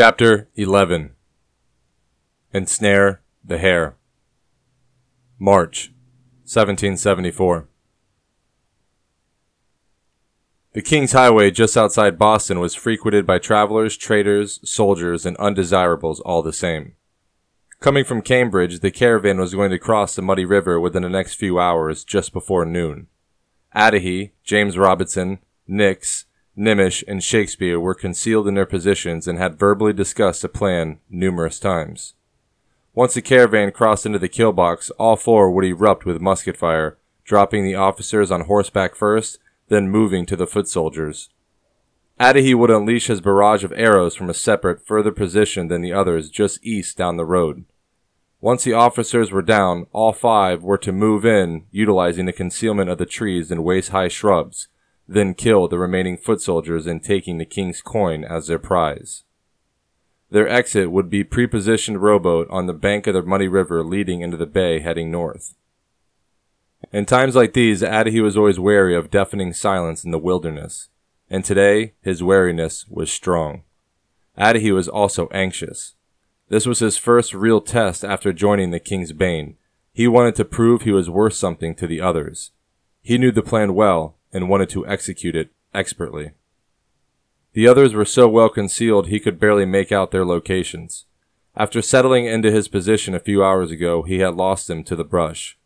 Chapter 11 Ensnare the Hare. March 1774. The King's Highway just outside Boston was frequented by travelers, traders, soldiers, and undesirables all the same. Coming from Cambridge, the caravan was going to cross the muddy river within the next few hours, just before noon. Addahi, James Robinson, Nix, Nimish, and Shakespeare were concealed in their positions and had verbally discussed a plan numerous times. Once the caravan crossed into the kill box, all four would erupt with musket fire, dropping the officers on horseback first, then moving to the foot soldiers. Addahi would unleash his barrage of arrows from a separate, further position than the others just east down the road. Once the officers were down, all five were to move in, utilizing the concealment of the trees and waist high shrubs, then kill the remaining foot soldiers and taking the king's coin as their prize. Their exit would be prepositioned rowboat on the bank of the muddy river leading into the bay heading north. In times like these, Addahi was always wary of deafening silence in the wilderness and today his wariness was strong. Addahi was also anxious. This was his first real test after joining the King's Bane. He wanted to prove he was worth something to the others. He knew the plan well and wanted to execute it expertly. The others were so well concealed he could barely make out their locations. After settling into his position a few hours ago, he had lost them to the brush.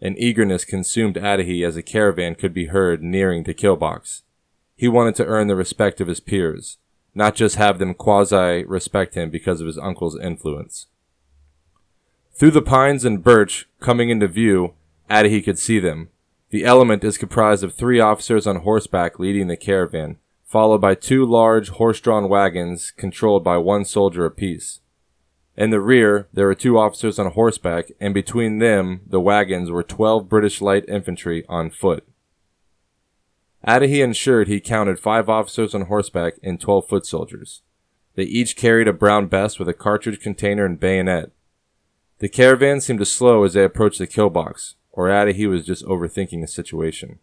An eagerness consumed Addahi as a caravan could be heard nearing the kill box. He wanted to earn the respect of his peers, not just have them quasi respect him because of his uncle's influence. Through the pines and birch coming into view, Addahi could see them. The element is comprised of three officers on horseback leading the caravan, followed by two large horse-drawn wagons controlled by one soldier apiece. In the rear, there were two officers on horseback, and between them, the wagons, were twelve British light infantry on foot. Addahi ensured he counted five officers on horseback and twelve foot soldiers. They each carried a brown vest with a cartridge container and bayonet. The caravan seemed to slow as they approached the kill box, or Addahi was just overthinking the situation.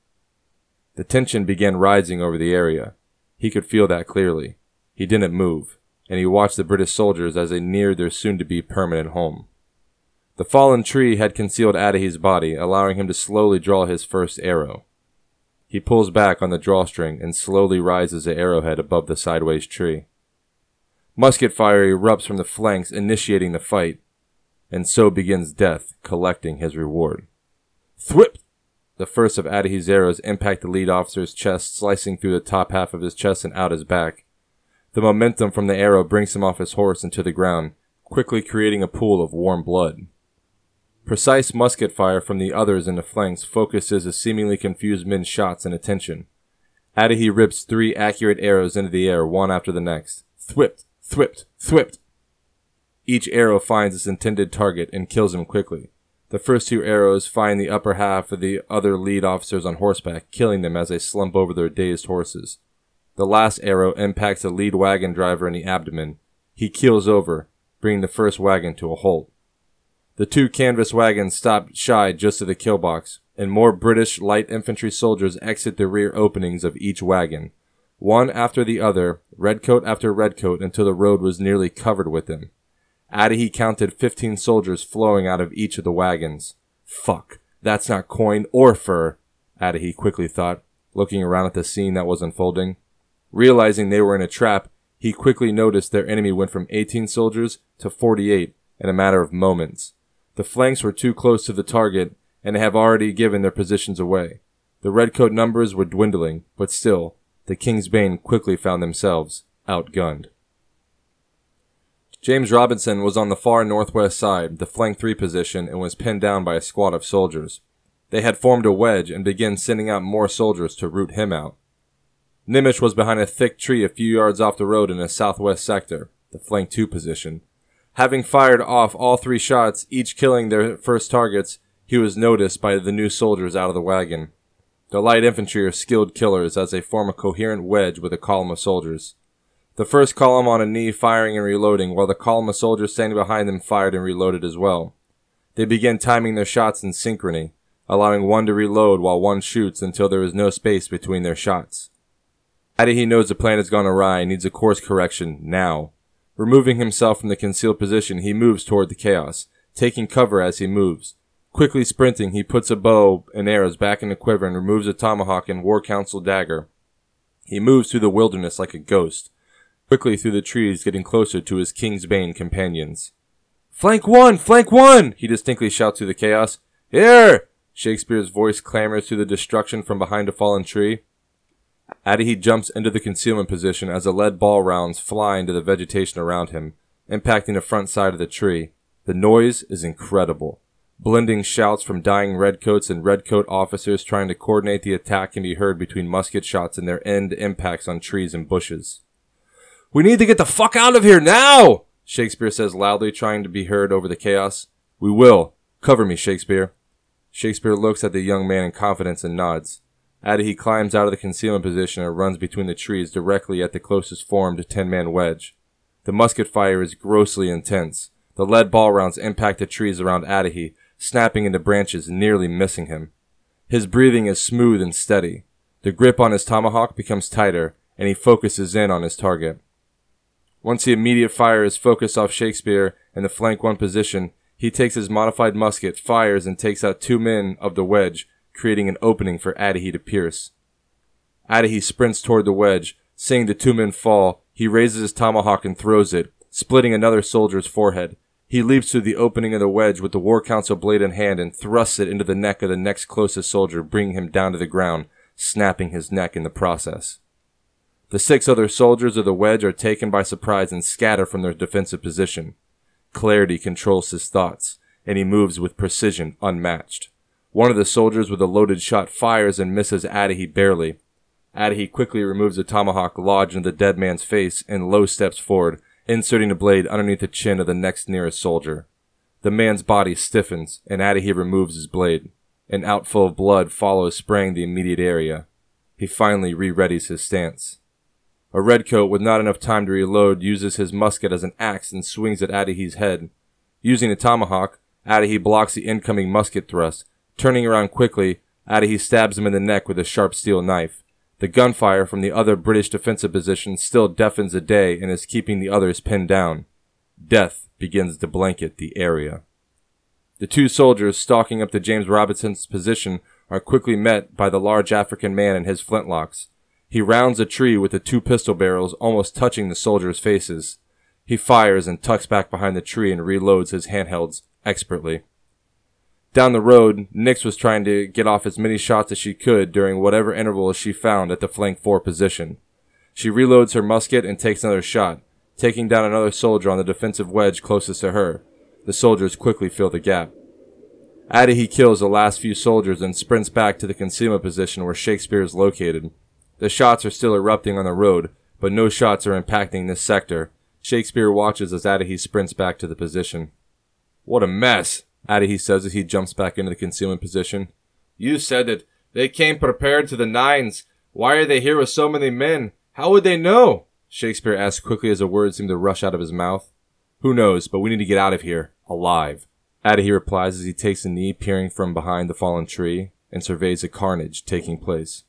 The tension began rising over the area. He could feel that clearly. He didn't move, and he watched the British soldiers as they neared their soon to be permanent home. The fallen tree had concealed Addahi's body, allowing him to slowly draw his first arrow. He pulls back on the drawstring and slowly rises the arrowhead above the sideways tree. Musket fire erupts from the flanks, initiating the fight, and so begins death, collecting his reward. Thwip! The first of Addahi's arrows impact the lead officer's chest, slicing through the top half of his chest and out his back. The momentum from the arrow brings him off his horse and to the ground, quickly creating a pool of warm blood. Precise musket fire from the others in the flanks focuses the seemingly confused men's shots and attention. Addahi rips three accurate arrows into the air, one after the next. Thwipped, thwipped, thwipped. Each arrow finds its intended target and kills him quickly. The first two arrows find the upper half of the other lead officers on horseback, killing them as they slump over their dazed horses. The last arrow impacts the lead wagon driver in the abdomen. He keels over, bringing the first wagon to a halt. The two canvas wagons stop shy just of the kill box, and more British light infantry soldiers exit the rear openings of each wagon, one after the other, redcoat after redcoat, until the road was nearly covered with them. Addahi counted fifteen soldiers flowing out of each of the wagons. Fuck, that's not coin or fur, Addahi quickly thought, looking around at the scene that was unfolding. Realizing they were in a trap, he quickly noticed their enemy went from 18 soldiers to 48 in a matter of moments. The flanks were too close to the target and have already given their positions away. The redcoat numbers were dwindling, but still, the King's Bane quickly found themselves outgunned. James Robinson was on the far northwest side, the flank three position, and was pinned down by a squad of soldiers. They had formed a wedge and began sending out more soldiers to root him out. Nimish was behind a thick tree a few yards off the road in the southwest sector, the flank two position, Having fired off all three shots, each killing their first targets, he was noticed by the new soldiers out of the wagon. The light infantry are skilled killers as they form a coherent wedge with a column of soldiers. The first column on a knee firing and reloading, while the column of soldiers standing behind them fired and reloaded as well. They begin timing their shots in synchrony, allowing one to reload while one shoots until there is no space between their shots. Addahi knows the plan has gone awry and needs a course correction now. Removing himself from the concealed position, he moves toward the chaos, taking cover as he moves. Quickly sprinting, he puts a bow and arrows back in the quiver and removes a tomahawk and war council dagger. He moves through the wilderness like a ghost, quickly through the trees, getting closer to his King's Bane companions. Flank one! Flank one! He distinctly shouts through the chaos. Here! Shakespeare's voice clamors through the destruction from behind a fallen tree. Adahy jumps into the concealment position as the lead ball rounds fly into the vegetation around him, impacting the front side of the tree. The noise is incredible. Blending shouts from dying redcoats and redcoat officers trying to coordinate the attack can be heard between musket shots and their end impacts on trees and bushes. We need to get the fuck out of here now! Shakespeare says loudly, trying to be heard over the chaos. We will. Cover me, Shakespeare. Shakespeare looks at the young man in confidence and nods. Adahy climbs out of the concealment position and runs between the trees directly at the closest formed ten-man wedge. The musket fire is grossly intense. The lead ball rounds impact the trees around Adahy, snapping into branches, nearly missing him. His breathing is smooth and steady. The grip on his tomahawk becomes tighter, and he focuses in on his target. Once the immediate fire is focused off Shakespeare in the flank one position, he takes his modified musket, fires, and takes out two men of the wedge, creating an opening for Adahy to pierce. Adahy sprints toward the wedge. Seeing the two men fall, he raises his tomahawk and throws it, splitting another soldier's forehead. He leaps through the opening of the wedge with the War Council blade in hand and thrusts it into the neck of the next closest soldier, bringing him down to the ground, snapping his neck in the process. The six other soldiers of the wedge are taken by surprise and scatter from their defensive position. Clarity controls his thoughts, and he moves with precision unmatched. One of the soldiers with a loaded shot fires and misses Adahy barely. Adahy quickly removes a tomahawk lodged in the dead man's face and low steps forward, inserting the blade underneath the chin of the next nearest soldier. The man's body stiffens, and Adahy removes his blade. An outflow of blood follows spraying the immediate area. He finally re-readies his stance. A redcoat with not enough time to reload uses his musket as an axe and swings at Adahy's head. Using a tomahawk, Adahy blocks the incoming musket thrust. Turning around quickly, Adahy stabs him in the neck with a sharp steel knife. The gunfire from the other British defensive position still deafens the day and is keeping the others pinned down. Death begins to blanket the area. The two soldiers stalking up to James Robinson's position are quickly met by the large African man and his flintlocks. He rounds a tree with the two pistol barrels almost touching the soldiers' faces. He fires and tucks back behind the tree and reloads his handhelds expertly. Down the road, Nix was trying to get off as many shots as she could during whatever intervals she found at the flank 4 position. She reloads her musket and takes another shot, taking down another soldier on the defensive wedge closest to her. The soldiers quickly fill the gap. Adahy kills the last few soldiers and sprints back to the concealment position where Shakespeare is located. The shots are still erupting on the road, but no shots are impacting this sector. Shakespeare watches as Adahy sprints back to the position. What a mess! Adahy says as he jumps back into the concealment position. You said it. They came prepared to the nines. Why are they here with so many men? How would they know? Shakespeare asks quickly as a word seemed to rush out of his mouth. Who knows, but we need to get out of here. Alive. Adahy replies as he takes a knee peering from behind the fallen tree and surveys the carnage taking place.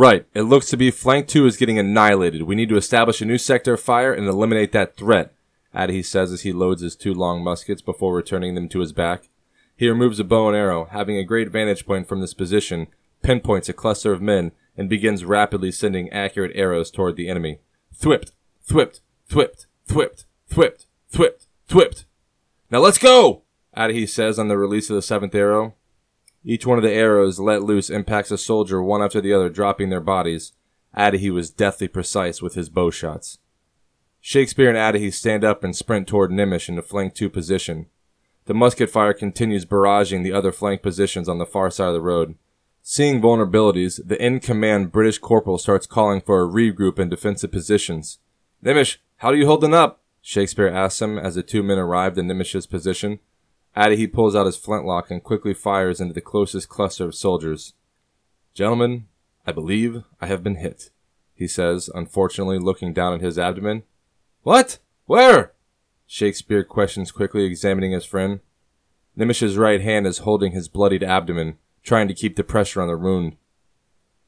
Right, it looks to be flank 2 is getting annihilated. We need to establish a new sector of fire and eliminate that threat. Adahy says as he loads his two long muskets before returning them to his back. He removes a bow and arrow, having a great vantage point from this position, pinpoints a cluster of men, and begins rapidly sending accurate arrows toward the enemy. Thwipped, thwipped, thwipped, thwipped, thwipped, thwipped, thwipped. Now let's go! Adahy says on the release of the seventh arrow. Each one of the arrows let loose impacts a soldier one after the other, dropping their bodies. Adahy was deathly precise with his bow shots. Shakespeare and Adahy stand up and sprint toward Nimish in the flank two position. The musket fire continues barraging the other flank positions on the far side of the road. Seeing vulnerabilities, the in command British corporal starts calling for a regroup in defensive positions. Nimish, how are you holding up? Shakespeare asks him as the two men arrived in Nimish's position. Adahy pulls out his flintlock and quickly fires into the closest cluster of soldiers. Gentlemen, I believe I have been hit, he says, unfortunately looking down at his abdomen. What? Where? Shakespeare questions quickly, examining his friend. Nimish's right hand is holding his bloodied abdomen, trying to keep the pressure on the wound.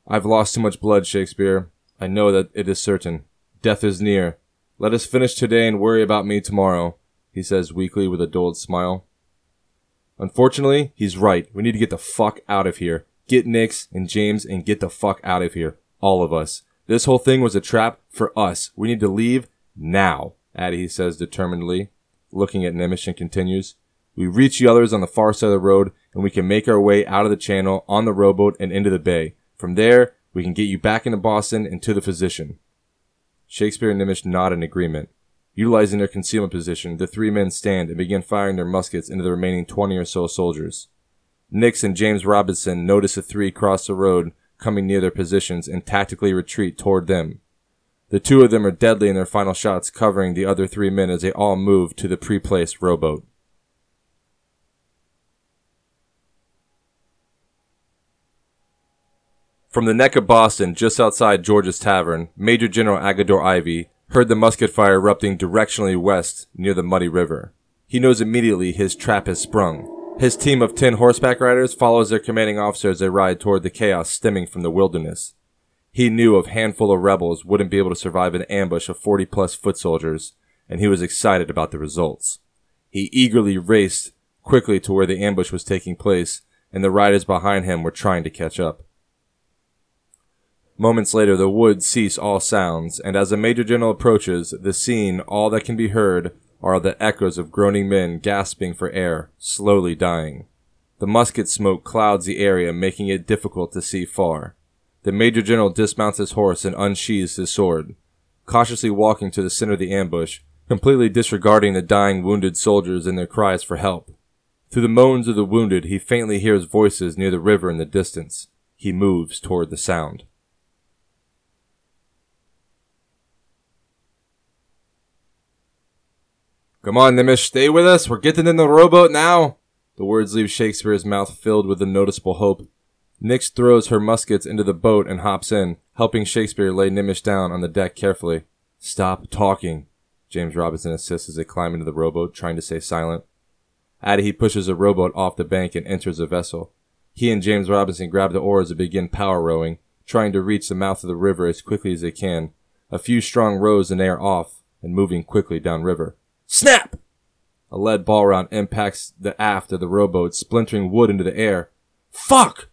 I've lost too much blood, Shakespeare. I know that it is certain. Death is near. Let us finish today and worry about me tomorrow, he says weakly with a dulled smile. Unfortunately, he's right. We need to get the fuck out of here. Get Nix and James and get the fuck out of here. All of us. This whole thing was a trap for us. We need to leave now, Addie says determinedly, looking at Nimish and continues. We reach the others on the far side of the road and we can make our way out of the channel on the rowboat and into the bay. From there, we can get you back into Boston and to the physician. Shakespeare and Nimish nod in agreement. Utilizing their concealment position, the three men stand and begin firing their muskets into the remaining 20 or so soldiers. Nix and James Robinson notice the three cross the road coming near their positions and tactically retreat toward them. The two of them are deadly in their final shots, covering the other three men as they all move to the pre-placed rowboat. From the neck of Boston, just outside George's Tavern, Major General Agador Ivey heard the musket fire erupting directionally west near the muddy river. He knows immediately his trap has sprung. His team of ten horseback riders follows their commanding officer as they ride toward the chaos stemming from the wilderness. He knew a handful of rebels wouldn't be able to survive an ambush of 40 plus foot soldiers, and he was excited about the results. He eagerly raced quickly to where the ambush was taking place, and the riders behind him were trying to catch up. Moments later, the woods cease all sounds, and as the Major General approaches the scene, all that can be heard are the echoes of groaning men gasping for air, slowly dying. The musket smoke clouds the area, making it difficult to see far. The Major General dismounts his horse and unsheathes his sword, cautiously walking to the center of the ambush, completely disregarding the dying wounded soldiers and their cries for help. Through the moans of the wounded, he faintly hears voices near the river in the distance. He moves toward the sound. Come on, Nimish, stay with us. We're getting in the rowboat now. The words leave Shakespeare's mouth filled with a noticeable hope. Nix throws her muskets into the boat and hops in, helping Shakespeare lay Nimish down on the deck carefully. Stop talking. James Robinson assists as they climb into the rowboat, trying to stay silent. Addie pushes a rowboat off the bank and enters the vessel. He and James Robinson grab the oars and begin power rowing, trying to reach the mouth of the river as quickly as they can. A few strong rows and they are off and moving quickly downriver. Snap! A lead ball round impacts the aft of the rowboat, splintering wood into the air. Fuck!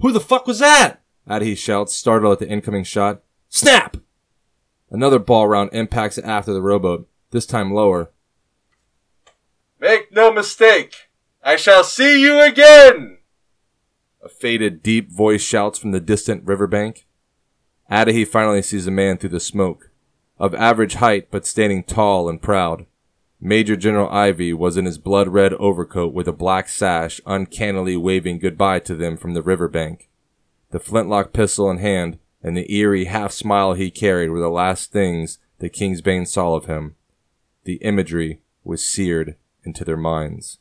Who the fuck was that? Addie shouts, startled at the incoming shot. Snap! Another ball round impacts the aft of the rowboat, this time lower. Make no mistake, I shall see you again! A faded, deep voice shouts from the distant riverbank. Adahy finally sees a man through the smoke, of average height but standing tall and proud. Major General Ivey was in his blood red overcoat with a black sash, uncannily waving goodbye to them from the river bank. The flintlock pistol in hand and the eerie half smile he carried were the last things that King's Bane saw of him. The imagery was seared into their minds.